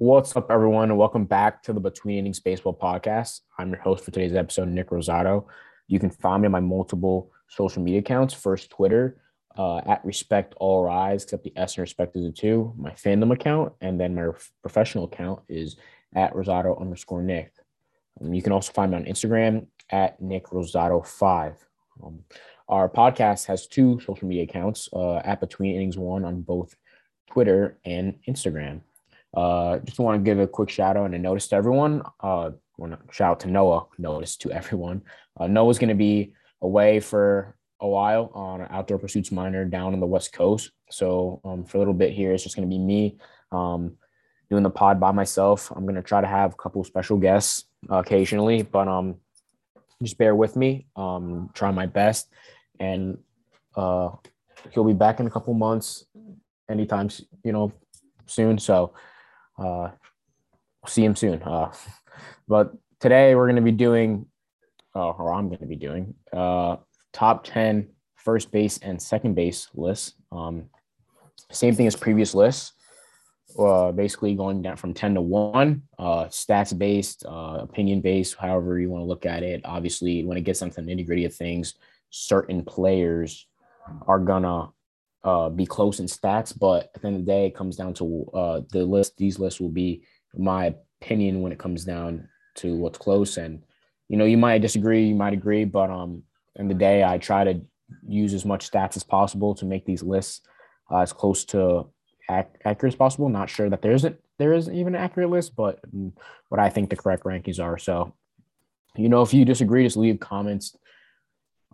What's up, everyone, and welcome back to the Between Innings Baseball Podcast. I'm your host for today's episode, Nic Rosato. You can find me on my multiple social media accounts. First, Twitter uh, at Respect All Rise, except the S and Respect is a two. My fandom account, and then my professional account is at Rosato underscore Nic. Um, you can also find me on Instagram at Nic Rosato five. Um, our podcast has two social media accounts uh, at Between Innings One on both Twitter and Instagram. Uh, just want to give a quick shout out and a notice to everyone. Uh, shout out to Noah. Notice to everyone. Uh, Noah's going to be away for a while on an outdoor pursuits minor down on the west coast. So um, for a little bit here, it's just going to be me um, doing the pod by myself. I'm going to try to have a couple special guests occasionally, but um, just bear with me. Um, try my best, and uh, he'll be back in a couple months, anytime you know soon. So uh, see him soon. Uh, but today we're going to be doing, uh, or I'm going to be doing, uh, top 10 first base and second base lists. Um, same thing as previous lists. Uh, basically going down from 10 to 1 uh, stats based uh, opinion based however you want to look at it obviously when it gets into the nitty gritty of things certain players are gonna uh, be close in stats but at the end of the day it comes down to uh, the list these lists will be my opinion when it comes down to what's close. And you know you might disagree you might agree but um in the day i try to use as much stats as possible to make these lists uh, as close to ac- accurate as possible. Not sure that there isn't there isn't even an accurate list but mm, what i think the correct rankings are. So you know if you disagree just leave comments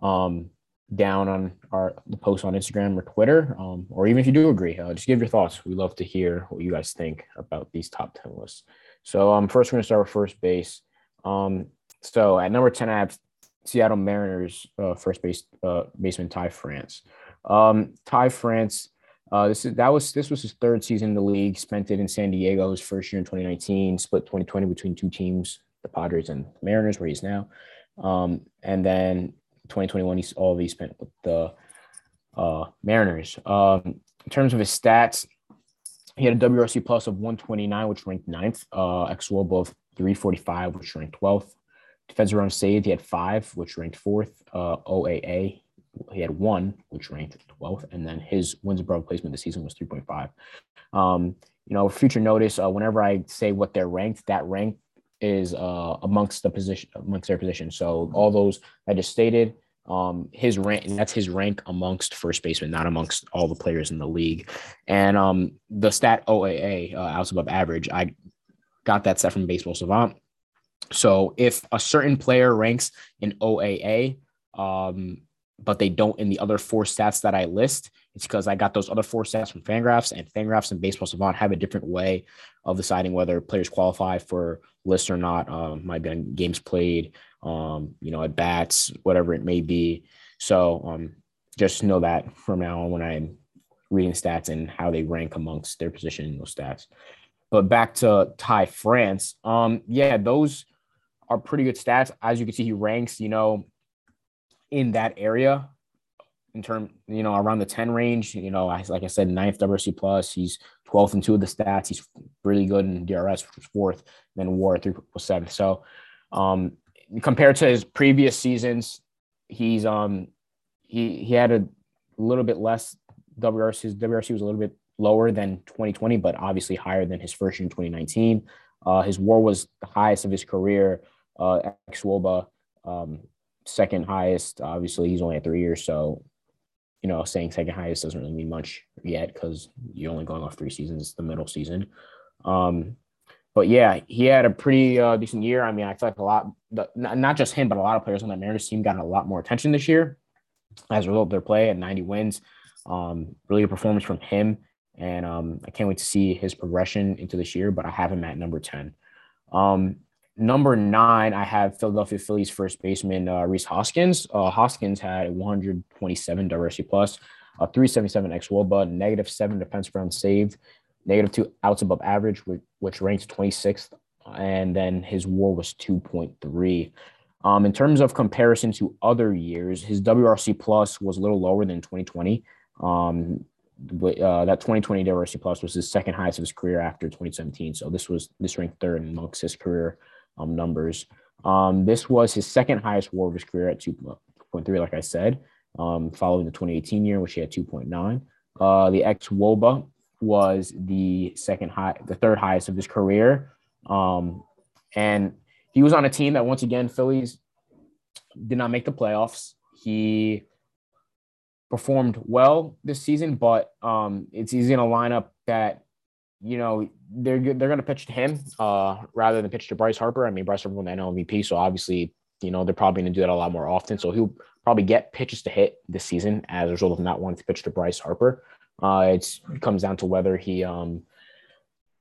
um down on our the post on instagram or twitter um, or even if you do agree uh, just give your thoughts we love to hear what you guys think about these top 10 lists so um, first we're going to start with first base. Um, so at number 10, I have Seattle Mariners uh, first base uh, baseman Ty France. Um, Ty France, uh, this is that was this was his third season in the league. Spent it in San Diego his first year in 2019. Split 2020 between two teams, the Padres and Mariners, where he's now. Um, and then 2021, he's all these spent with the uh, Mariners. Um, in terms of his stats, he had a WRC plus of 129, which ranked ninth. Uh, xWOB of 345, which ranked 12th. Defensive runs saved, he had five, which ranked fourth. Uh, OAA, he had one, which ranked 12th. And then his wins above placement this season was 3.5. Um, you know, future notice, uh, whenever I say what they're ranked, that rank is uh, amongst the position, amongst their position. So all those I just stated, um, his rank that's his rank amongst first basemen, not amongst all the players in the league. And um, the stat OAA, uh, outs above average, I got that set from Baseball Savant. So if a certain player ranks in OAA, um, but they don't in the other four stats that I list, it's because I got those other four stats from Fangraphs, and Fangraphs and Baseball Savant have a different way of deciding whether players qualify for lists or not. Um, might be on games played, um, you know, at bats, whatever it may be. So um, just know that from now on when I'm reading stats and how they rank amongst their position in those stats. But back to Ty France, um, yeah, those are pretty good stats. As you can see, he ranks, you know, in that area in term, you know, around the 10 range, you know, like I said, ninth WRC plus, he's 12th in two of the stats. He's really good in DRS, which was fourth, then WAR three was seventh. So um, compared to his previous seasons, he's um he he had a little bit less WRC. His WRC was a little bit lower than 2020, but obviously higher than his first year in 2019. Uh, his WAR was the highest of his career. Uh, xWOBA, um, second highest. Obviously, he's only at three years, so you know, saying second highest doesn't really mean much yet because you're only going off three seasons, the middle season. Um, but yeah, he had a pretty uh, decent year. I mean, I feel like a lot, not just him, but a lot of players on that Mariners team got a lot more attention this year as a result of their play at 90 wins. Um, really a performance from him. And um, I can't wait to see his progression into this year, but I have him at number 10. Um, number nine, I have Philadelphia Phillies first baseman uh, Rhys Hoskins. Uh, Hoskins had 127 diversity plus, a 377 xWOBA, negative seven defense runs saved, negative two outs above average, which, which ranks 26th, and then his WAR was 2.3. Um, in terms of comparison to other years, his WRC plus was a little lower than 2020. Um, uh, that 2020 WRC plus was his second highest of his career after 2017. So this was this ranked third amongst his career um, numbers. Um, this was his second highest WAR of his career at 2.3, like I said, um, following the 2018 year, which he had 2.9. Uh, the ex Woba was the second high, the third highest of his career. Um, and he was on a team that once again, Phillies did not make the playoffs. He performed well this season, but um, it's easy in a lineup that you know they're they're going to pitch to him uh, rather than pitch to Bryce Harper. I mean, Bryce Harper won the NL MVP, so obviously you know they're probably going to do that a lot more often. So he'll probably get pitches to hit this season as a result of not wanting to pitch to Bryce Harper. Uh, it comes down to whether he, um,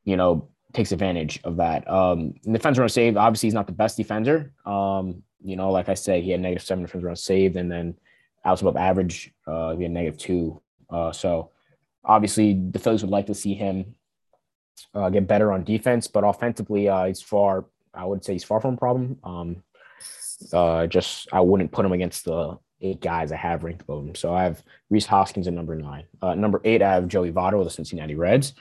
you know, takes advantage of that. Um, defense run saved. Obviously, he's not the best defender. Um, you know, like I said, he had negative seven defense run saved, and then outs above average, uh, he had negative two. Uh, so obviously, the Phillies would like to see him uh, get better on defense, but offensively, uh, he's far. I would say he's far from a problem. Um, uh, just I wouldn't put him against the eight guys I have ranked above him. So I have Rhys Hoskins at number nine. Uh, number eight, I have Joey Votto of the Cincinnati Reds.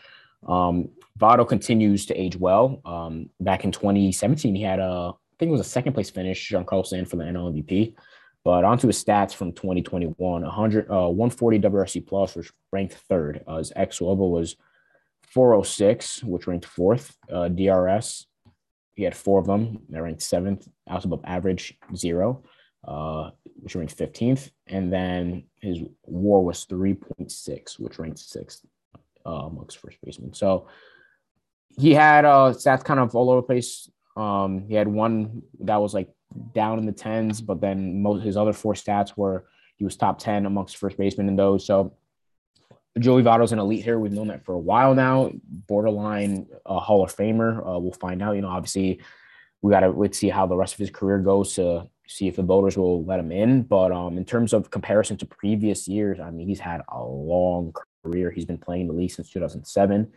Um, Votto continues to age well. Um, back in 2017, he had a, I think it was a second place finish, Giancarlo Stanton for the NL MVP. But onto his stats from 2021, 100, uh, 140 WRC plus, which ranked third. Uh, his ex was 406, which ranked fourth. Uh, DRS, he had four of them. That ranked seventh. Outs above average, zero uh, which ranked 15th. And then his war was 3.6, which ranked sixth uh, amongst first basemen. So he had uh, stats kind of all over the place. Um, he had one that was like down in the tens, but then most his other four stats were he was top 10 amongst first basemen in those. So Joey Votto's an elite here. We've known that for a while now. Borderline uh, Hall of Famer. Uh, we'll find out. You know, obviously, we got to let's see how the rest of his career goes to see if the voters will let him in. But um, in terms of comparison to previous years, I mean, he's had a long career. He's been playing the league since 2007.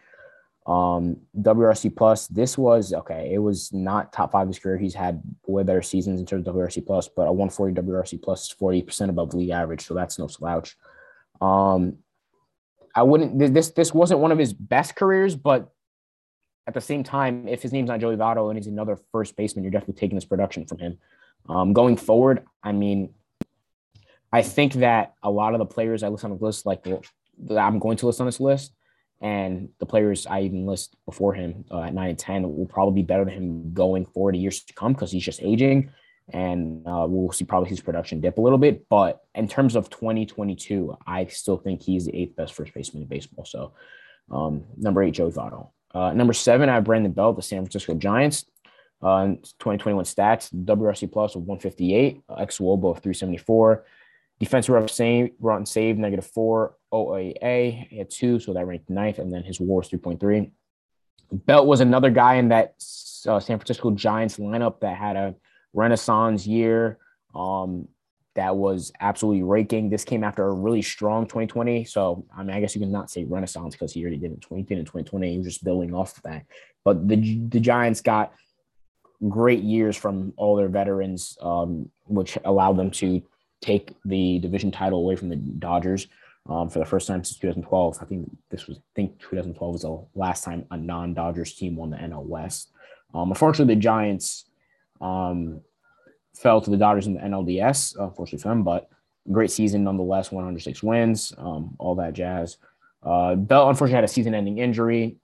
Um, WRC plus, this was okay. It was not top five of his career. He's had way better seasons in terms of WRC plus, but a 140 WRC plus is 40% above league average, so that's no slouch. Um, I wouldn't. This this wasn't one of his best careers, but at the same time, if his name's not Joey Votto and he's another first baseman, you're definitely taking this production from him. Um, going forward, I mean, I think that a lot of the players I list on the list, like I'm going to list on this list, and the players I even list before him uh, at nine and ten will probably be better than him going forward in years to come because he's just aging, and uh, we'll see probably his production dip a little bit. But in terms of 2022, I still think he's the eighth best first baseman in baseball. So, um, number eight, Joey Votto. Uh, number seven, I have Brandon Belt, the San Francisco Giants. Uh, 2021 stats, WRC plus of 158, X Woba of 374. Defensive run save, run save, negative four. OAA, he had two, so that ranked ninth. And then his war was 3.3. Belt was another guy in that uh, San Francisco Giants lineup that had a renaissance year. Um, that was absolutely raking. This came after a really strong 2020. So, I mean, I guess you can not say renaissance because he already did in 2010 and 2020. He was just building off of that. But the, the Giants got great years from all their veterans, um, which allowed them to take the division title away from the Dodgers um, for the first time since 2012. I think this was, I think 2012 was the last time a non-Dodgers team won the NL West. Um, unfortunately, the Giants um, fell to the Dodgers in the NLDS, unfortunately for them, but great season nonetheless. 106 wins, um, all that jazz. Uh, Belt unfortunately had a season-ending injury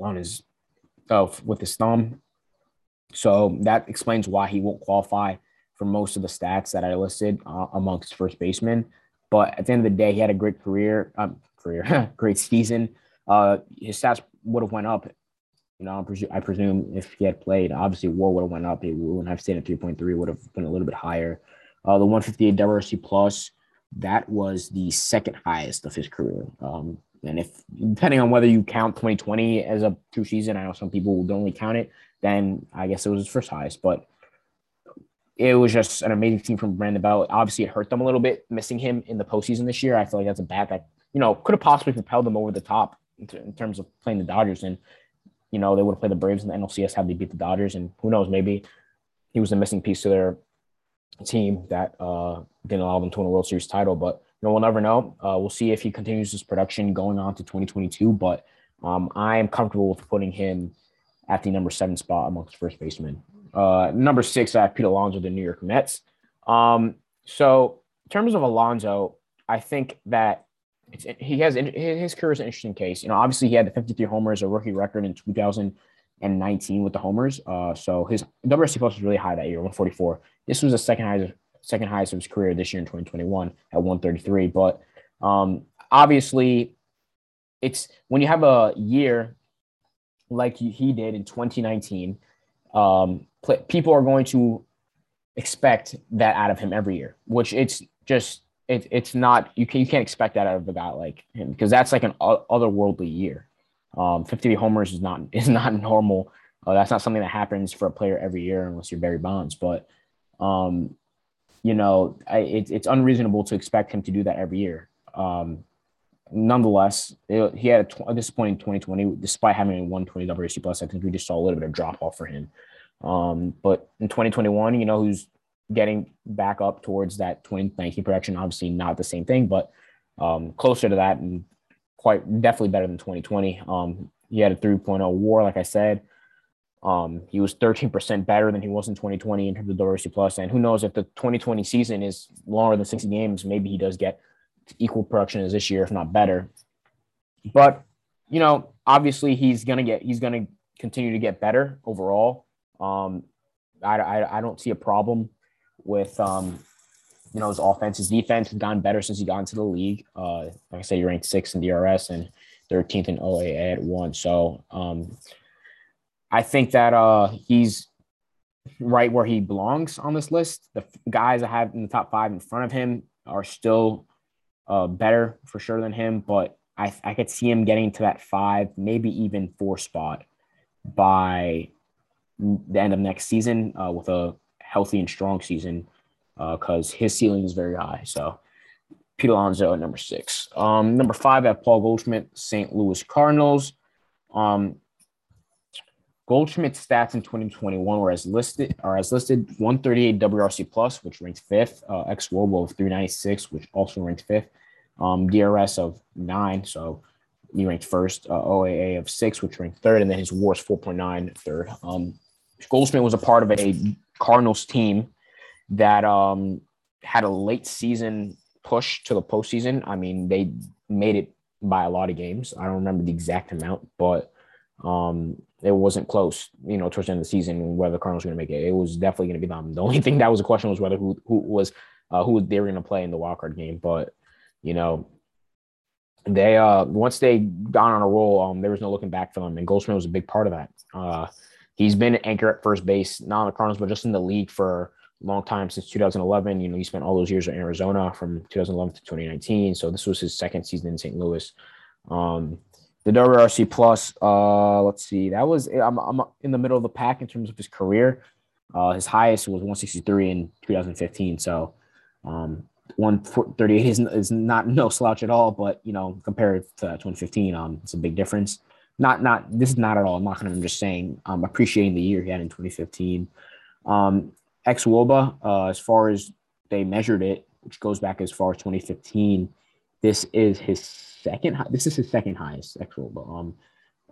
on his uh, with his thumb. So that explains why he won't qualify for most of the stats that I listed uh, amongst first basemen. But at the end of the day, he had a great career, um, career, great season. Uh, his stats would have went up. You know, I presume if he had played, obviously WAR would have went up. He wouldn't have stayed at 3.3, would have been a little bit higher. Uh, the 158 WRC plus, that was the second highest of his career. Um, and if depending on whether you count 2020 as a true season, I know some people don't only count it then I guess it was his first highest. But it was just an amazing team from Brandon Belt. Obviously, it hurt them a little bit missing him in the postseason this year. I feel like that's a bad that you know could have possibly propelled them over the top in, terms of playing the Dodgers. And you know they would have played the Braves in the NLCS had they beat the Dodgers. And who knows, maybe he was a missing piece to their team that uh, didn't allow them to win a World Series title. But you know, we'll never know. Uh, we'll see if he continues his production going on to 2022. But um, I am comfortable with putting him at the number seven spot amongst first basemen. Uh, number six, I have Pete Alonso, the New York Mets. Um, so in terms of Alonso, I think that he has his career is an interesting case. You know, obviously he had the 53 homers, a rookie record in 2019 with the homers. Uh, so his WRC plus was really high that year, 144. This was the second highest second highest of his career this year in 2021 at 133. But um, obviously, it's when you have a year like he did in 2019, um, people are going to expect that out of him every year, which it's just it, it's not you can you can't expect that out of a guy like him because that's like an otherworldly year. Um, 50 homers is not is not normal. Uh, that's not something that happens for a player every year unless you're Barry Bonds. But um, you know, I, it, it's unreasonable to expect him to do that every year. Um, nonetheless, it, he had a, a, disappointing 2020 despite having a 120 WRC plus. I think we just saw a little bit of drop off for him. Um, but in 2021, you know, who's getting back up towards that 2019 production. Obviously, not the same thing, but um, closer to that and quite definitely better than 2020. Um, he had a 3.0 WAR, like I said. Um, he was 13% better than he was in 2020 in terms of WRC plus. And who knows if the 2020 season is longer than 60 games, maybe he does get equal production as this year, if not better. But you know, obviously he's gonna get he's gonna continue to get better overall. Um, I, I, I don't see a problem with um, you know his offense. His defense has gotten better since he got into the league. Uh, like I said, he ranked sixth in DRS and 13th in OAA at one. So um, I think that uh, he's right where he belongs on this list. The guys I have in the top five in front of him are still uh, better for sure than him, but I, I could see him getting to that five, maybe even four spot by the end of next season uh, with a healthy and strong season because uh, his ceiling is very high. So Pete Alonso at number six. Um, number five at Paul Goldschmidt, St. Louis Cardinals. Um, Goldschmidt's stats in 2021 were as listed are as listed 138 WRC plus, which ranked fifth, uh, xwOBA of 396, which also ranked fifth, um, DRS of nine, so he ranked first, uh, OAA of six, which ranked third, and then his WAR is 4.9 third. Um, Goldschmidt was a part of a Cardinals team that um, had a late season push to the postseason. I mean, they made it by a lot of games. I don't remember the exact amount, but um, it wasn't close, you know, towards the end of the season whether the Cardinals were going to make it. It was definitely going to be them. The only thing that was a question was whether who who was uh, who they were going to play in the wild card game. But you know, they uh once they got on a roll, um, there was no looking back for them, and Goldschmidt was a big part of that. Uh, he's been an anchor at first base, not on the Cardinals, but just in the league for a long time since 2011. You know, he spent all those years in Arizona from 2011 to 2019. So this was his second season in St. Louis. Um, the WRC plus, uh, let's see, that was I'm, I'm in the middle of the pack in terms of his career. Uh, his highest was 163 in 2015. So um, 138 is, is not no slouch at all, but you know, compared to 2015, um, it's a big difference not not this is not at all mocking him. I'm just saying I'm appreciating the year he had in 2015. Um, ex Woba, uh, as far as they measured it, which goes back as far as 2015, this is his second. This is his second highest ex Woba. Um,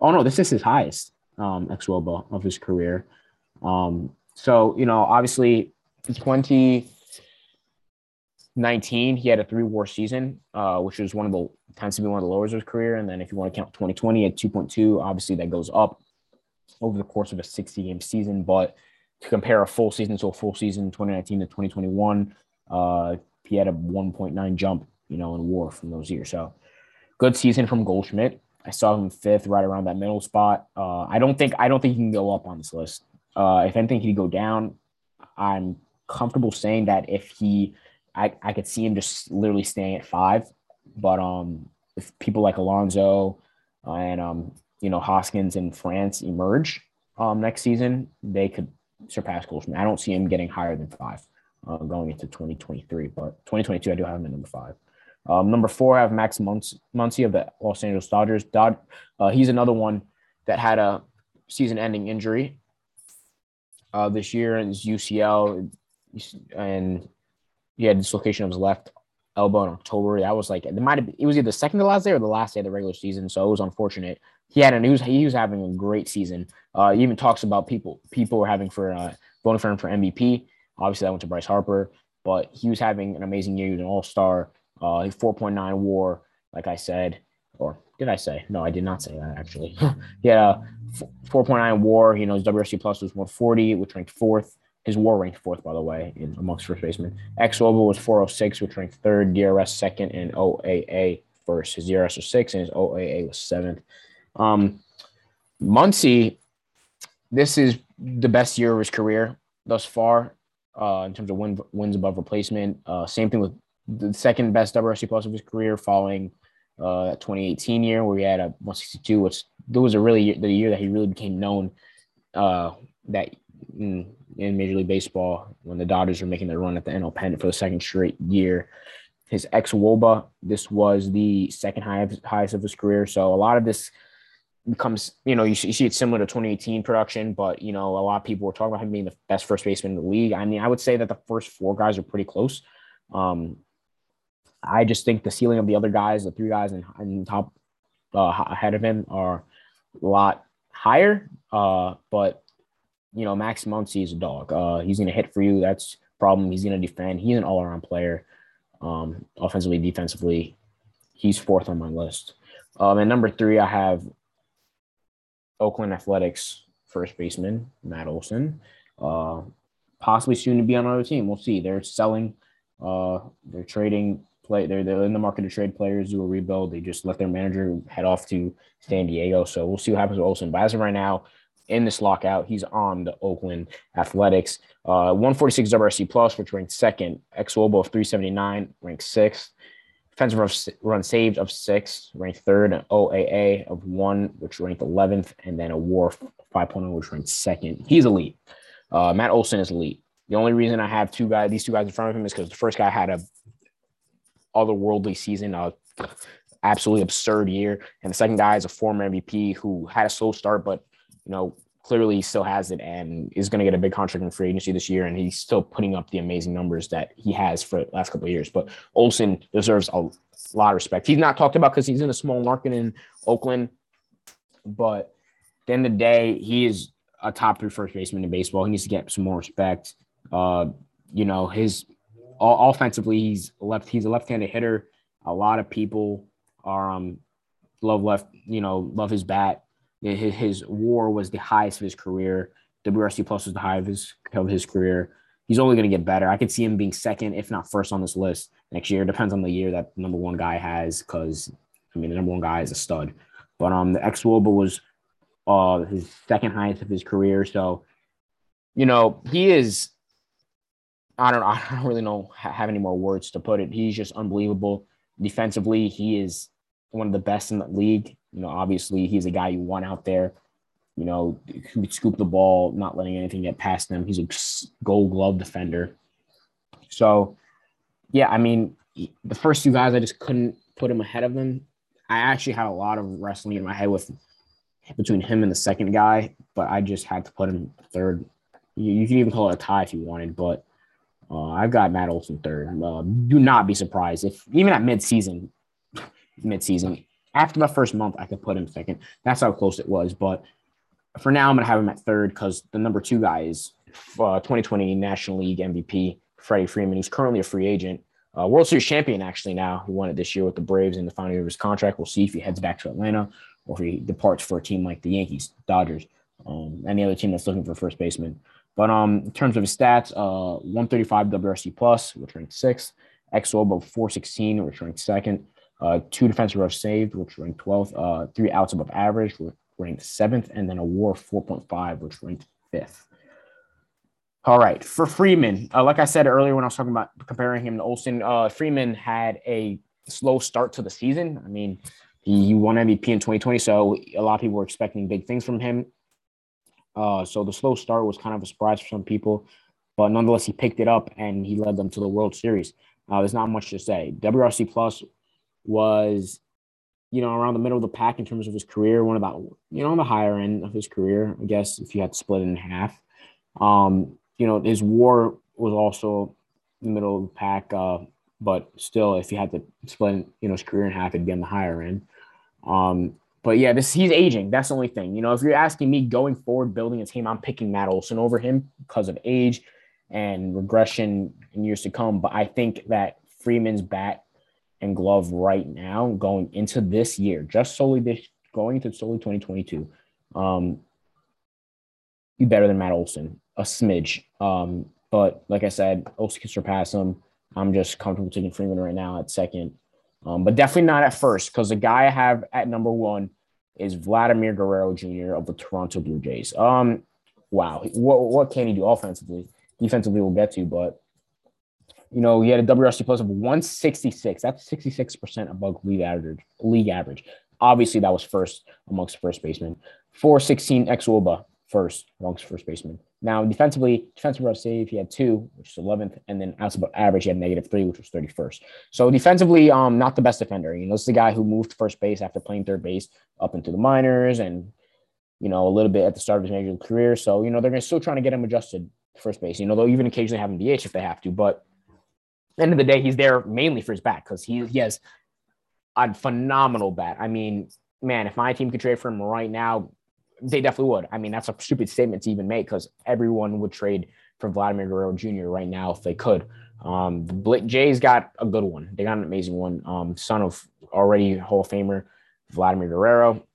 oh no, this is his highest um, ex Woba of his career. Um, so you know, obviously, 2019 he had a three WAR season, uh, which was one of the tends to be one of the lowers of his career. And then if you want to count 2020 at 2.2, obviously that goes up over the course of a 60 game season. But to compare a full season to a full season, 2019 to 2021, uh, he had a 1.9 jump, you know, in WAR from those years. So good season from Goldschmidt. I saw him fifth, right around that middle spot. Uh, I don't think I don't think he can go up on this list. Uh, if anything, he'd go down. I'm comfortable saying that if he, I, I could see him just literally staying at five. But um, if people like Alonso uh, and um, you know Hoskins and France emerge um, next season, they could surpass Goldschmidt. I don't see him getting higher than five uh, going into 2023, but 2022 I do have him at number five. Um, number four, I have Max Muncy of the Los Angeles Dodgers. Dod- uh, he's another one that had a season-ending injury uh, this year in his UCL, and he had dislocation of his left elbow in October. That was like it might have it was either the second to last day or the last day of the regular season, so it was unfortunate. He had a news he was having a great season. Uh, he even talks about people people were having for uh, voting for him for MVP. Obviously, that went to Bryce Harper, but he was having an amazing year. He was an All Star. Uh, 4.9 WAR, like I said, or did I say? No, I did not say that actually. he had a 4.9 WAR. You know, his WRC plus was 140, which ranked fourth. His WAR ranked fourth, by the way, in amongst first basemen. xwOBA was 406, which ranked third. DRS second, and OAA first. His DRS was six, and his OAA was seventh. Um, Muncy, this is the best year of his career thus far uh, in terms of win, wins above replacement. Uh, same thing with the second best WRC plus of his career, following uh, that 2018 year where he had a 162, which that was a really the year that he really became known. Uh, that in, in Major League Baseball when the Dodgers were making their run at the NL pennant for the second straight year. His xwOBA, this was the second highest, highest of his career. So a lot of this becomes, you know, you see, you see it similar to 2018 production, but, you know, a lot of people were talking about him being the best first baseman in the league. I mean, I would say that the first four guys are pretty close. Um, I just think the ceiling of the other guys, the three guys in, in top uh, ahead of him, are a lot higher. Uh, but you know, Max Muncy is a dog. Uh, he's gonna hit for you. That's problem. He's gonna defend. He's an all-around player, um, offensively, defensively. He's fourth on my list. Um, and number three, I have Oakland Athletics first baseman Matt Olson. Uh, possibly soon to be on another team. We'll see. They're selling. Uh, they're trading play. They're they're in the market to trade players, do a rebuild. They just let their manager head off to San Diego. So we'll see what happens with Olson. But as of right now, in this lockout, he's on the Oakland Athletics. Uh, 146 WRC plus, which ranked second. xwOBA of 379, ranked sixth. Defensive run saved of six, ranked third. An OAA of one, which ranked 11th, and then a WAR 5.0, which ranked second. He's elite. Uh, Matt Olson is elite. The only reason I have two guys, these two guys in front of him, is because the first guy had a otherworldly season, a absolutely absurd year, and the second guy is a former MVP who had a slow start, but you know clearly still has it and is going to get a big contract in free agency this year, and he's still putting up the amazing numbers that he has for the last couple of years. But Olson deserves a lot of respect. He's not talked about because he's in a small market in Oakland, but at the end of the day, he is a top three first baseman in baseball. He needs to get some more respect. Uh, you know, his offensively, he's left. He's a left-handed hitter. A lot of people are um love left. You know, love his bat. His, his WAR was the highest of his career. WRC plus was the highest of his, of his career. He's only going to get better. I could see him being second, if not first, on this list next year. Depends on the year that number one guy has, because I mean the number one guy is a stud. But um, the xwOBA was uh his second highest of his career. So, you know, he is I don't. I don't really know have any more words to put it. He's just unbelievable. Defensively, he is one of the best in the league. You know, obviously he's a guy you want out there. You know, who scoop the ball, not letting anything get past him. He's a gold glove defender. So, yeah, I mean, the first two guys I just couldn't put him ahead of them. I actually had a lot of wrestling in my head with between him and the second guy, but I just had to put him third. You, you can even call it a tie if you wanted, but uh, I've got Matt Olson third. Uh, do not be surprised if even at midseason, midseason after the first month, I could put him second. That's how close it was. But for now, I'm gonna have him at third because the number two guy is uh, 2020 National League MVP Freddie Freeman, who's currently a free agent, uh, World Series champion actually. Now he won it this year with the Braves in the final year of his contract. We'll see if he heads back to Atlanta or if he departs for a team like the Yankees, Dodgers, um, any other team that's looking for first baseman. But um, in terms of his stats, uh, 135 WRC plus, which ranked sixth. xwOBA 416, which ranked second. Uh, two defensive runs saved, which ranked 12th. Uh, three outs above average, which ranked seventh, and then a WAR of 4.5, which ranked fifth. All right, for Freeman, uh, like I said earlier when I was talking about comparing him to Olson, uh, Freeman had a slow start to the season. I mean, he, he won MVP in 2020, so a lot of people were expecting big things from him. Uh, so the slow start was kind of a surprise for some people, but nonetheless, he picked it up and he led them to the World Series. Uh, there's not much to say. WRC Plus was, you know, around the middle of the pack in terms of his career, one about, you know, on the higher end of his career, I guess, if you had to split it in half. Um, you know, his WAR was also in the middle of the pack. Uh, but still, if you had to split you know his career in half, it'd be on the higher end. Um, but yeah, this he's aging. That's the only thing. You know, if you're asking me going forward, building a team, I'm picking Matt Olson over him because of age and regression in years to come. But I think that Freeman's bat and glove right now, going into this year, just solely this going into solely 2022, um, be better than Matt Olson, a smidge. Um, but like I said, Olson can surpass him. I'm just comfortable taking Freeman right now at second. Um, but definitely not at first because the guy I have at number one is Vladimir Guerrero Jr. of the Toronto Blue Jays. Um, wow, what what can he do offensively? Defensively, we'll get to, but you know, he had a WRC plus of 166. That's 66% above league average. League average. Obviously, that was first amongst first basemen. 416 xwOBA first amongst first basemen. Now, defensively, defensive run save, he had two, which is 11th, and then outside about average, he had negative three, which was 31st. So defensively, um, not the best defender. You know, this is the guy who moved first base after playing third base up into the minors and, you know, a little bit at the start of his major league career. So, you know, they're still trying to get him adjusted first base. You know, they'll even occasionally have him DH if they have to. But end of the day, he's there mainly for his bat because he, he has a phenomenal bat. I mean, man, if my team could trade for him right now, they definitely would. I mean, that's a stupid statement to even make because everyone would trade for Vladimir Guerrero Jr. right now if they could. Um, the Jays got a good one. They got an amazing one. Um, son of already Hall of Famer Vladimir Guerrero.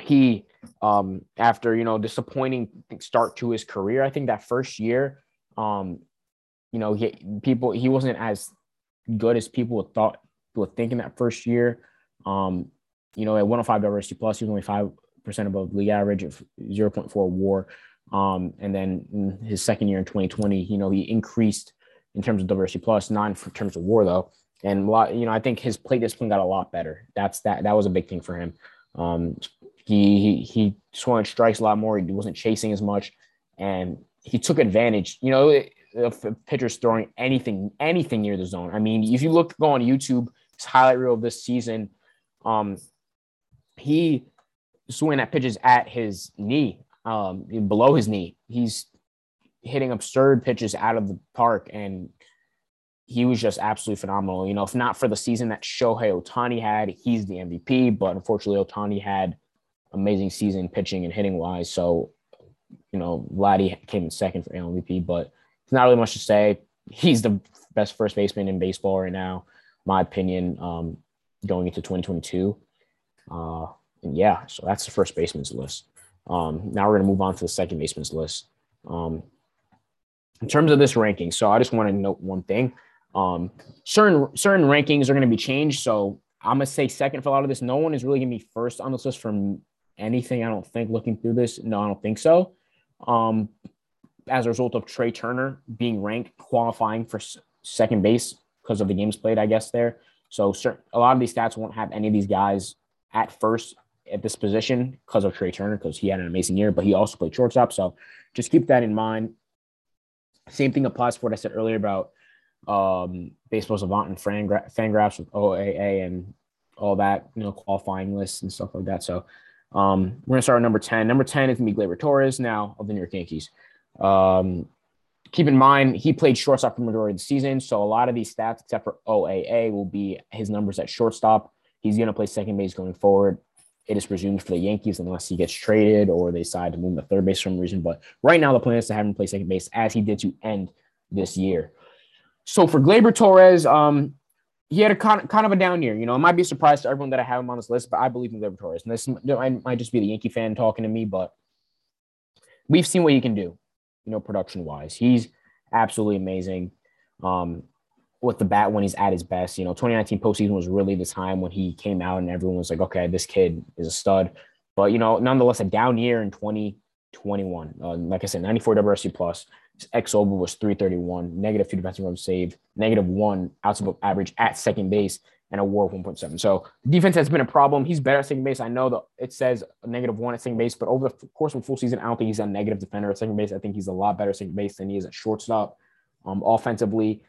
He, um, after you know, disappointing start to his career, I think that first year, um, you know, he people he wasn't as good as people thought were thinking that first year. Um, you know, at 105 WRC plus, he was only five percent above league average of 0.4 WAR. Um, and then his second year in 2020, you know, he increased in terms of WRC plus, not in terms of WAR though. And a lot, you know, I think his plate discipline got a lot better. That's that. That was a big thing for him. Um, he he he swung strikes a lot more. He wasn't chasing as much, and he took advantage. You know, if a pitcher's throwing anything anything near the zone. I mean, if you look go on YouTube, his highlight reel of this season, um, he swinging at pitches at his knee, um, below his knee. He's hitting absurd pitches out of the park, and he was just absolutely phenomenal. You know, if not for the season that Shohei Ohtani had, he's the MVP. But unfortunately, Ohtani had amazing season pitching and hitting wise. So, you know, Vladdy came in second for MVP, but not really much to say. He's the best first baseman in baseball right now, my opinion, um, going into 2022. Uh, and yeah, so that's the first baseman's list. Um, now we're going to move on to the second baseman's list. Um, in terms of this ranking, so I just want to note one thing. Um, certain certain rankings are going to be changed. So I'm gonna say second for a lot of this. No one is really gonna be first on this list from anything. I don't think looking through this. No, I don't think so. Um, as a result of Trea Turner being ranked qualifying for second base because of the games played, I guess there. So certain, a lot of these stats won't have any of these guys at first at this position because of Trea Turner, because he had an amazing year, but he also played shortstop. So just keep that in mind. Same thing applies for what I said earlier about um, Baseball and Fangra- Fangraphs with OAA and all that, you know, qualifying lists and stuff like that. So um, we're going to start at number 10. Number 10 is going to be Gleyber Torres now of the New York Yankees. Um, keep in mind, he played shortstop for the majority of the season. So a lot of these stats, except for OAA, will be his numbers at shortstop. He's going to play second base going forward it is presumed for the Yankees unless he gets traded or they decide to move him to third base for some reason. But right now, the plan is to have him play second base as he did to end this year. So for Gleyber Torres, um, he had a kind, kind of a down year. You know, it might be a surprise to everyone that I have him on this list, but I believe in Gleyber Torres. And this might just be the Yankee fan talking to me, but we've seen what he can do, you know, production wise. He's absolutely amazing. Um, with the bat when he's at his best. You know, 2019 postseason was really the time when he came out and everyone was like, okay, this kid is a stud. But, you know, nonetheless, a down year in 2021. Uh, like I said, 94 WRC plus. His xwOBA was 331, negative two defensive runs saved, negative one outside average at second base, and a WAR of 1.7. So defense has been a problem. He's better at second base. I know that it says negative one at second base, but over the course of a full season, I don't think he's a negative defender at second base. I think he's a lot better at second base than he is at shortstop. Um, offensively,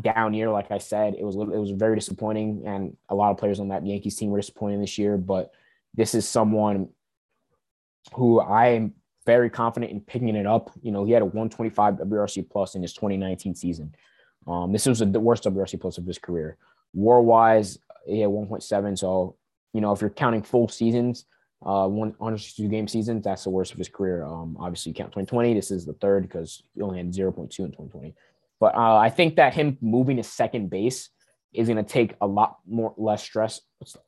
down year. Like I said, it was it was very disappointing, and a lot of players on that Yankees team were disappointing this year. But this is someone who I am very confident in picking it up. You know, he had a 125 WRC plus in his 2019 season. Um, this was the worst WRC plus of his career. War wise, he had 1.7. So, you know, if you're counting full seasons, uh, 162 game seasons, that's the worst of his career. Um, obviously, you count 2020. This is the third because he only had 0.2 in 2020. But uh, I think that him moving to second base is going to take a lot more less stress,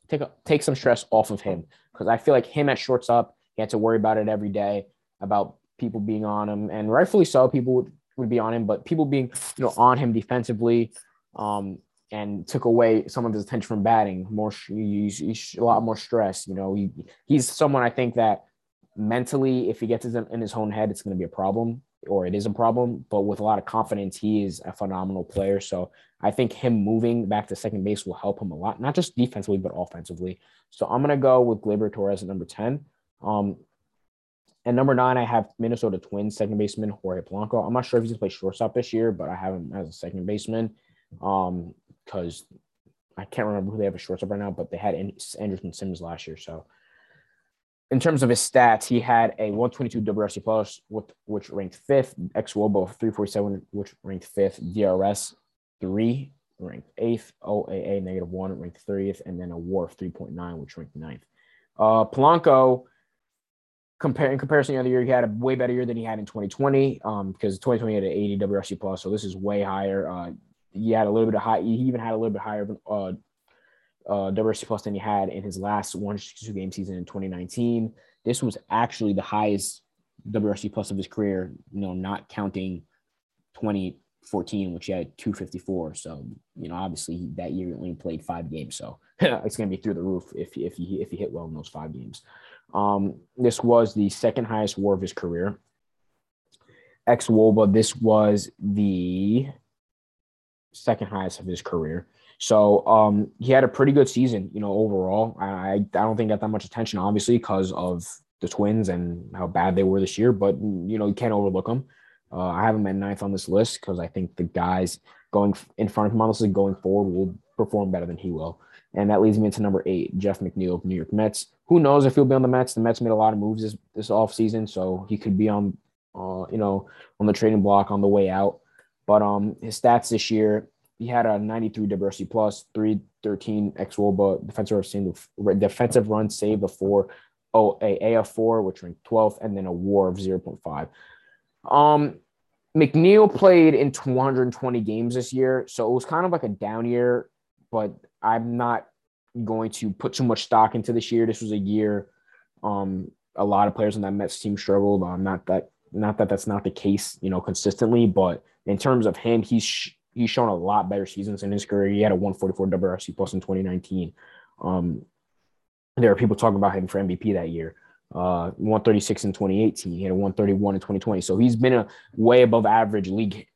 take a, take some stress off of him because I feel like him at shortstop, he had to worry about it every day about people being on him, and rightfully so, people would, would be on him, but people being you know on him defensively, um, and took away some of his attention from batting. More, he's, he's a lot more stress. You know, he he's someone I think that mentally, if he gets in his own head, it's going to be a problem or it is a problem. But with a lot of confidence, he is a phenomenal player. So I think him moving back to second base will help him a lot, not just defensively, but offensively. So I'm going to go with Gleyber Torres at number 10. Um, and number nine, I have Minnesota Twins second baseman Jorge Polanco. I'm not sure if he's going to play shortstop this year, but I have him as a second baseman um, because I can't remember who they have a shortstop right now, but they had Andrelton Simmons last year. So in terms of his stats, he had a 122 WRC plus, which ranked fifth, xwOBA 347, which ranked fifth, DRS three, ranked eighth, OAA negative one, ranked 30th, and then a WAR of 3.9, which ranked ninth. Uh, Polanco, compare, in comparison to the other year, he had a way better year than he had in 2020 um, because 2020 had an 80 WRC plus, so this is way higher. Uh, he had a little bit of high, he even had a little bit higher than uh, uh, WRC plus than he had in his last 162 game season in 2019. This was actually the highest WRC plus of his career, you know, not counting 2014, which he had 254. So, you know, obviously that year he only played five games. So it's to be through the roof if, if, he, if he hit well in those five games. Um, this was the second highest war of his career. xwOBA, this was the second highest of his career. So um, he had a pretty good season, you know, overall. I, I don't think got that much attention, obviously, because of the Twins and how bad they were this year. But you know, you can't overlook them. Uh, I have him at ninth on this list because I think the guys going in front of him on this going forward will perform better than he will. And that leads me into number eight, Jeff McNeil of New York Mets. Who knows if he'll be on the Mets? The Mets made a lot of moves this this offseason, so he could be on, uh, you know, on the trading block on the way out. But um, his stats this year, he had a 93 diversity plus, 313 xwOBA, defensive run, defensive run save of four, oh, a AF four, which ranked 12th, and then a WAR of 0.5. Um, McNeil played in 220 games this year, so it was kind of like a down year. But I'm not going to put too much stock into this year. This was a year um, a lot of players on that Mets team struggled. I'm not that not that that's not the case, you know, consistently, but in terms of him, he's he's shown a lot better seasons in his career. He had a 144 WRC plus in 2019. Um, there are people talking about him for MVP that year. Uh, 136 in 2018. He had a 131 in 2020. So he's been a way above average league,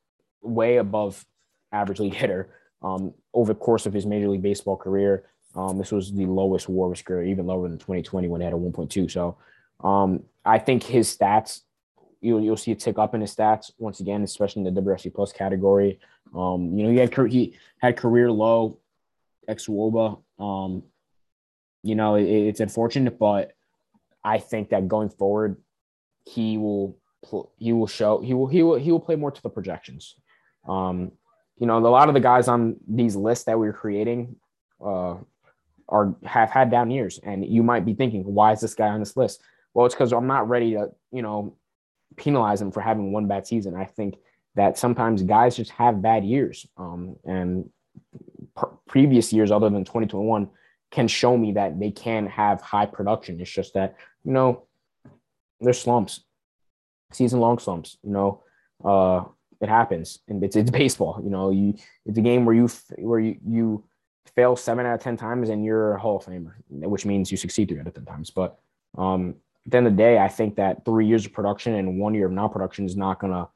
way above average league hitter um, over the course of his Major League Baseball career. Um, this was the lowest WAR of his career, even lower than 2020 when he had a 1.2. So um, I think his stats you'll you'll see a tick up in his stats once again, especially in the WRC plus category. Um, you know, he had he had career low xwOBA. Um, you know, it, it's unfortunate, but I think that going forward, he will he will show he will he will he will play more to the projections. Um, you know, a lot of the guys on these lists that we are creating uh, are have had down years, and you might be thinking, why is this guy on this list? Well, it's because I'm not ready to you know penalize him for having one bad season. I think that sometimes guys just have bad years. Um, and pr- previous years, other than 2021, can show me that they can have high production. It's just that, you know, there's slumps, season long slumps, you know, uh, it happens and it's, it's baseball, you know, you, it's a game where you, where you, you fail seven out of 10 times and you're a hall of famer, which means you succeed three out of 10 times. But, um, at the end of the day, I think that three years of production and one year of non production is not gonna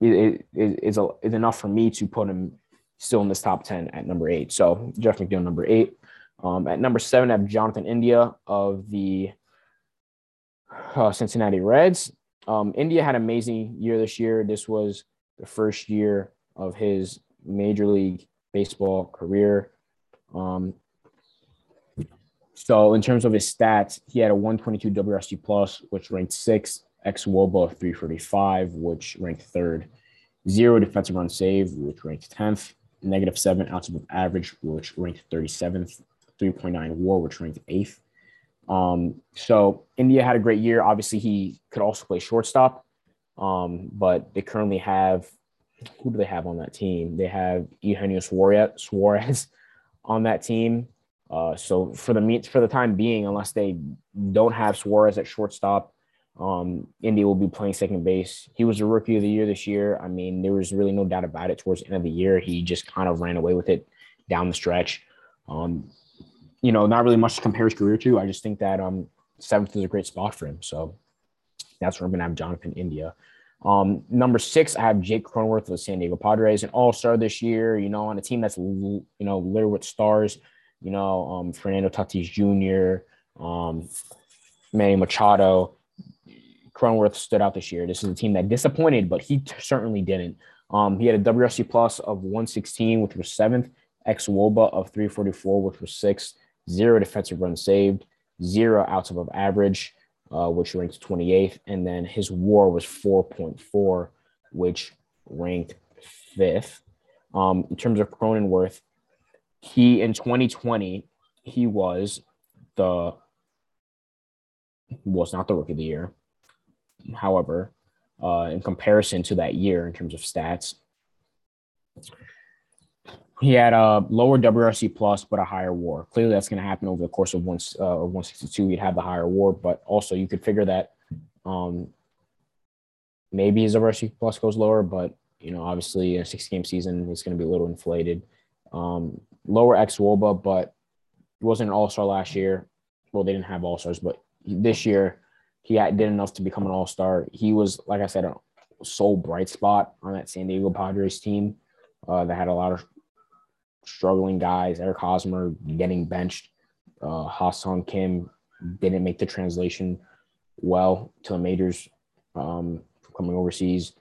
it, it, is, a, is enough for me to put him still in this top 10 at number eight. So Jeff McNeil, number eight. Um, at number seven, I have Jonathan India of the uh, Cincinnati Reds. Um, India had an amazing year this year. This was the first year of his Major League Baseball career. Um, so in terms of his stats, he had a 122 WRC plus, which ranked sixth, xwOBA 345, which ranked third. zero defensive run save, which ranked 10th, negative seven outs of average, which ranked 37th, 3.9 war, which ranked eighth. Um, so India had a great year. Obviously, he could also play shortstop, um, but they currently have who do they have on that team? They have Eugenio Suarez on that team. Uh, so for the for the time being, unless they don't have Suarez at shortstop, um, India will be playing second base. He was a rookie of the year this year. I mean, there was really no doubt about it. Towards the end of the year, he just kind of ran away with it down the stretch. Um, you know, not really much to compare his career to. I just think that um, seventh is a great spot for him. So that's where I'm gonna have Jonathan India. Um, number six, I have Jake Cronenworth of the San Diego Padres, an all-star this year, you know, on a team that's, you know, littered with stars, you know, um, Fernando Tatis Jr., um, Manny Machado, Cronenworth stood out this year. This is a team that disappointed, but he t- certainly didn't. Um, he had a WRC plus of 116, which was seventh, xwOBA of 344, which was sixth, zero defensive runs saved, zero outs above average, uh, which ranked 28th. And then his war was 4.4, which ranked fifth. Um, in terms of Cronenworth, he in 2020, he was the was not the rookie of the year. However, uh, in comparison to that year in terms of stats, he had a lower WRC plus, but a higher WAR. Clearly, that's going to happen over the course of one uh, 162. He'd have the higher WAR, but also you could figure that um, maybe his WRC plus goes lower, but you know, obviously, a six game season is going to be a little inflated. Um, lower xwOBA, but wasn't an all star last year. Well, they didn't have all stars, but this year he did enough to become an all star. He was, like I said, a sole bright spot on that San Diego Padres team uh, that had a lot of struggling guys. Eric Hosmer getting benched. Uh, Ha-Seong Kim didn't make the translation well to the majors um, coming overseas.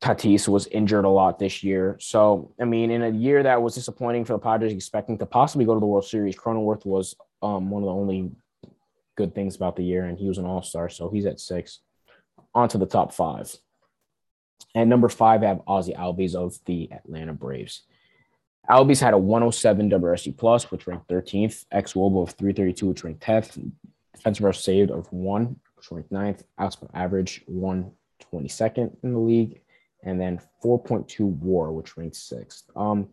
Tatis was injured a lot this year. So, I mean, in a year that was disappointing for the Padres, expecting to possibly go to the World Series, Cronenworth was um, one of the only good things about the year, and he was an all star. So he's at six. On to the top five. And number five, I have Ozzie Albies of the Atlanta Braves. Albies had a 107 WRC plus, which ranked 13th. xwOBA of 332, which ranked 10th. Defensive runs saved of one, which ranked 9th. Outs average, 122nd in the league. And then 4.2 war, which ranked sixth. Um,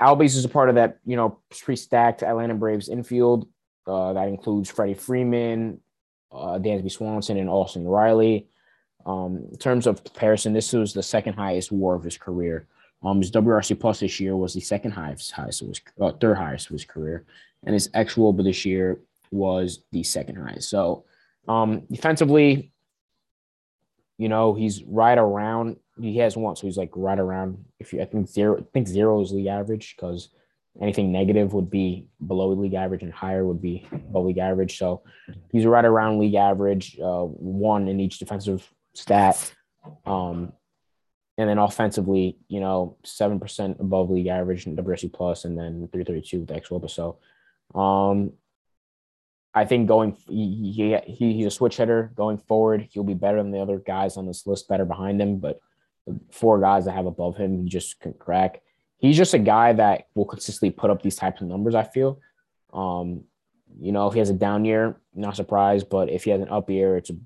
Albies is a part of that, you know, pre-stacked Atlanta Braves infield. Uh, that includes Freddie Freeman, uh, Dansby Swanson, and Austin Riley. Um, in terms of comparison, this was the second highest WAR of his career. Um, his WRC plus this year was the second highest, highest of his uh, third highest of his career, and his xwOBA this year was the second highest. So, um, defensively, you know, he's right around. He has one, so he's like right around. If you, I think zero, I think zero is league average because anything negative would be below league average, and higher would be above league average. So, he's right around league average, uh, one in each defensive stat. Um, and then offensively, you know, seven percent above league average in WRC plus, and then three thirty two with X So, um, I think going he, he he's a switch hitter going forward. He'll be better than the other guys on this list better behind him, but the four guys that have above him, he just can crack. He's just a guy that will consistently put up these types of numbers. I feel, um, you know, if he has a down year, not surprised, but if he has an up year, it's a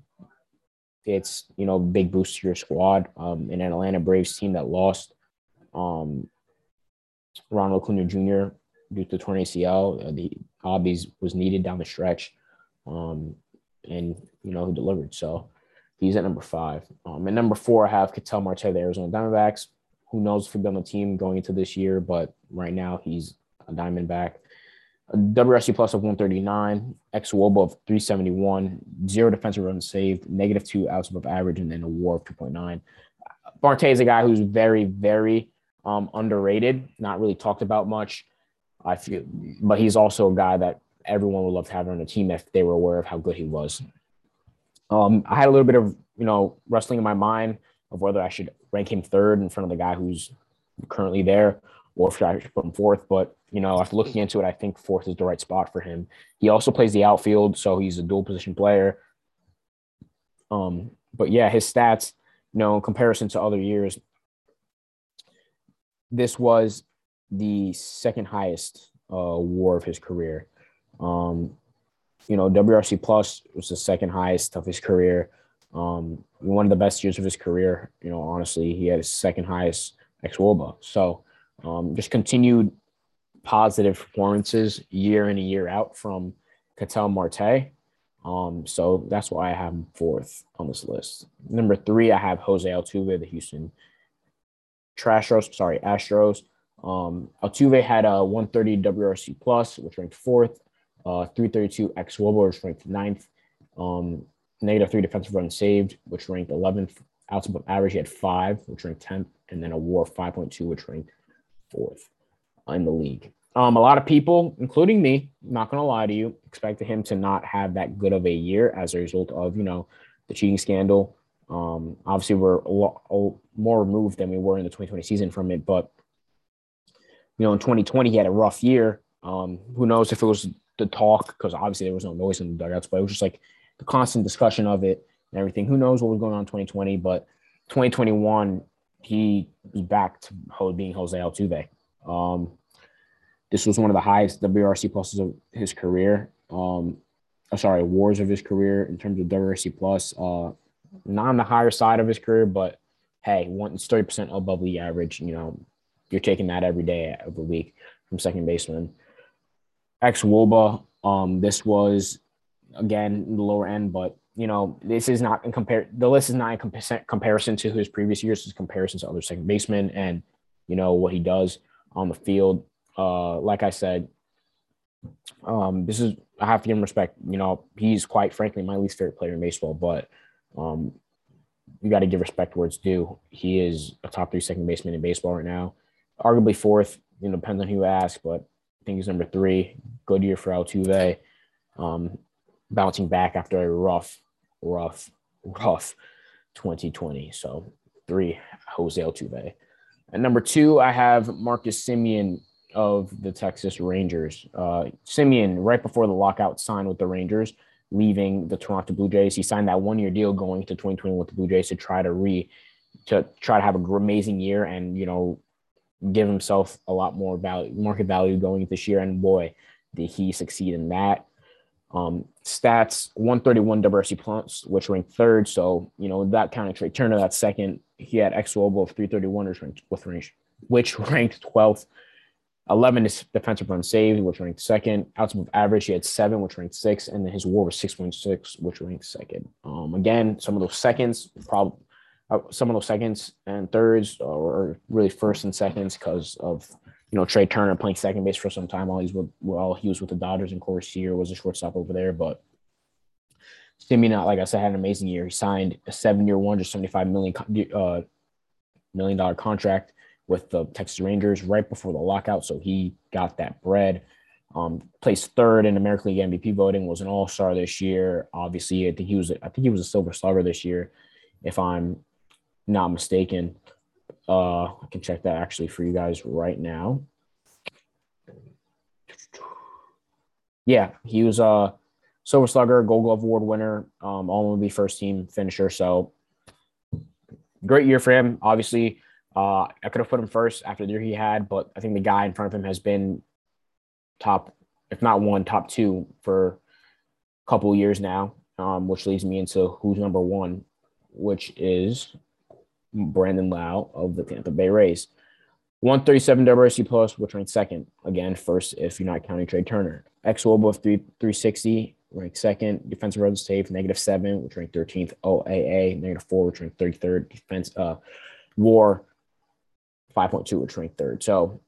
it's you know big boost to your squad. Um, in an Atlanta Braves team that lost um, Ronald Acuna Jr. due to torn ACL, uh, the Albies was needed down the stretch, um, and you know he delivered. So he's at number five. Um, number four, I have Ketel Marte of the Arizona Diamondbacks. Who knows if he'll be on the team going into this year, but right now he's a Diamondback a WRC plus of 139, xwOBA of 371, zero defensive runs saved, negative two outs above average, and then a WAR of 2.9. Marte is a guy who's very, very um, underrated, not really talked about much. I feel, but he's also a guy that everyone would love to have on the team if they were aware of how good he was. Um, I had a little bit of you know wrestling in my mind of whether I should rank him third in front of the guy who's currently there, or if I should put him fourth. But you know, after looking into it, I think fourth is the right spot for him. He also plays the outfield, so he's a dual position player. Um, but yeah, his stats, you know, in comparison to other years, this was the second highest uh, WAR of his career. Um, you know, WRC plus was the second highest of his career. Um, one of the best years of his career. You know, honestly, he had his second highest xwOBA. So um, just continued positive performances year in and year out from Ketel Marte. Um, so that's why I have him fourth on this list. Number three, I have Jose Altuve, the Houston Trashros, sorry, Astros. Um, Altuve had a 130 WRC plus, which ranked fourth. Uh, 332 xwOBA, which ranked ninth. Um, negative three defensive runs saved, which ranked 11th. Outs above average, he had five, which ranked 10th, and then a WAR 5.2, which ranked fourth in the league. Um, a lot of people, including me, not gonna lie to you, expected him to not have that good of a year as a result of you know the cheating scandal. Um, obviously, we're a lot more removed than we were in the 2020 season from it, but you know, in 2020 he had a rough year. Um, who knows if it was the talk because obviously there was no noise in the dugouts, but it was just like the constant discussion of it and everything. Who knows what was going on in 2020, but 2021 he was back to being Jose Altuve. Um, this was one of the highest WRC pluses of his career. Um, oh, sorry, wars of his career in terms of WRC plus. Uh, not on the higher side of his career, but hey, one thirty percent above the average. You know, you're taking that every day of the week from second baseman. xwOBA, um, this was again the lower end, but you know, this is not in compare. The list is not in comparison to his previous years. It's comparison to other second basemen and you know what he does on the field. Uh, like I said, um, this is I have to give him respect. You know, he's quite frankly my least favorite player in baseball, but um, you got to give respect where it's due. He is a top three second baseman in baseball right now, arguably fourth. You know, depends on who you ask, but I think he's number three. Good year for Altuve, um, bouncing back after a rough, rough, rough 2020. So three, Jose Altuve. And number two, I have Marcus Semien of the Texas Rangers. Uh, Semien, right before the lockout, signed with the Rangers, leaving the Toronto Blue Jays. He signed that one year deal going to 2020 with the Blue Jays to try to re to try to have an amazing year and you know give himself a lot more value market value going this year. And boy, did he succeed in that. Um, stats 131 WRC plus, which ranked third. So, you know, that counting Trea Turner, that second. He had xwOBA of 331, which ranked, with range, which ranked 12th. 11 is defensive run saved, which ranked second. Outs above average, he had seven, which ranked sixth, and then his WAR was 6.6, which ranked second. Um, again, some of those seconds, probably some of those seconds and thirds, or really first and seconds, because of you know, Trea Turner playing second base for some time while he's with while he was with the Dodgers and Corey Seager was a shortstop over there. But Semien, like I said, had an amazing year. He signed a seven-year, one hundred seventy-five million uh, million dollar contract with the Texas Rangers right before the lockout, so he got that bread. Um, placed third in American League MVP voting, was an All Star this year. Obviously, I think he was I think he was a Silver Slugger this year, if I'm not mistaken. Uh, I can check that actually for you guys right now. Yeah, he was a Silver Slugger, Gold Glove Award winner, um, all be first team finisher. So great year for him. Obviously, uh, I could have put him first after the year he had, but I think the guy in front of him has been top, if not one, top two for a couple years now, um, which leads me into who's number one, which is Brandon Lowe of the Tampa Bay Rays. 137 WRC plus, which ranked second. Again, first if you're not counting Trea Turner. xwOBA of 3, 360, ranked second. Defensive runs saved, negative seven, which ranked 13th. OAA, negative four, which ranked 33rd. Defense uh, WAR 5.2, which ranked third. So,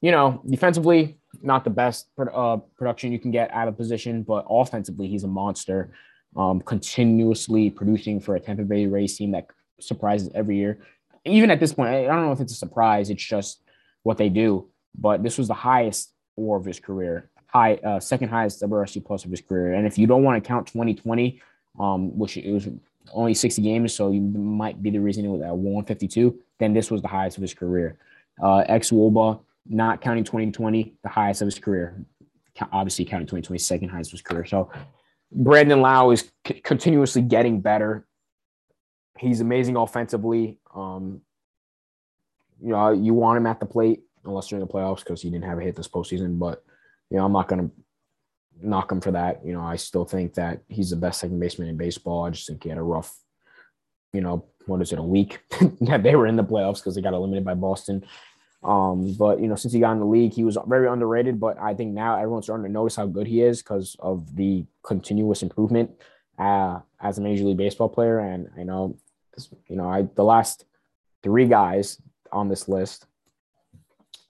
you know, defensively, not the best uh, production you can get out of position, but offensively, he's a monster. Um, continuously producing for a Tampa Bay Rays team that surprises every year. Even at this point, I don't know if it's a surprise. It's just what they do. But this was the highest WAR of his career, high uh, second highest WRC plus of his career. And if you don't want to count 2020, um, which it was only 60 games, so you might be the reason it was at 152, then this was the highest of his career. Uh, xwOBA, not counting 2020, the highest of his career. Obviously, counting 2020, second highest of his career. So Brandon Lowe is c- continuously getting better he's amazing offensively. Um, you know, you want him at the plate unless you're in the playoffs because he didn't have a hit this postseason. But you know, I'm not gonna knock him for that. You know, I still think that he's the best second baseman in baseball. I just think he had a rough, you know, what is it, a week that they were in the playoffs because they got eliminated by Boston. Um, but you know, since he got in the league, he was very underrated. But I think now everyone's starting to notice how good he is because of the continuous improvement uh, as a major league baseball player. And I know, you know, I the last three guys on this list,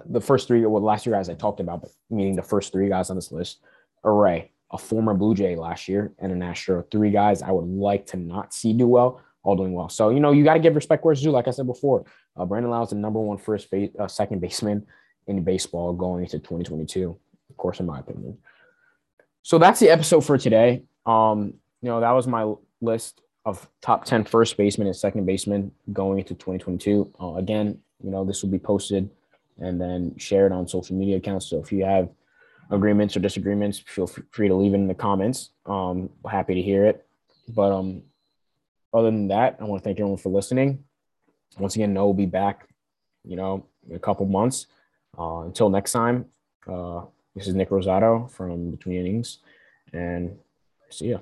the first three, well, the last three guys I talked about, but meaning the first three guys on this list, Array, a former Blue Jay last year, and an Astro, three guys I would like to not see do well, all doing well. So you know, you got to give respect where it's due. Like I said before, uh, Brandon Lowe is the number one first base, uh, second baseman in baseball going into 2022. Of course, in my opinion. So that's the episode for today. Um, you know, that was my list of top 10 first baseman and second baseman going into 2022. Uh, again, you know, this will be posted and then shared on social media accounts. So if you have agreements or disagreements, feel free to leave it in the comments. Um, happy to hear it. But um, other than that, I want to thank everyone for listening. Once again, Noah will be back, you know, in a couple months. Uh, until next time, uh, this is Nic Rosato from Between Innings, and see ya.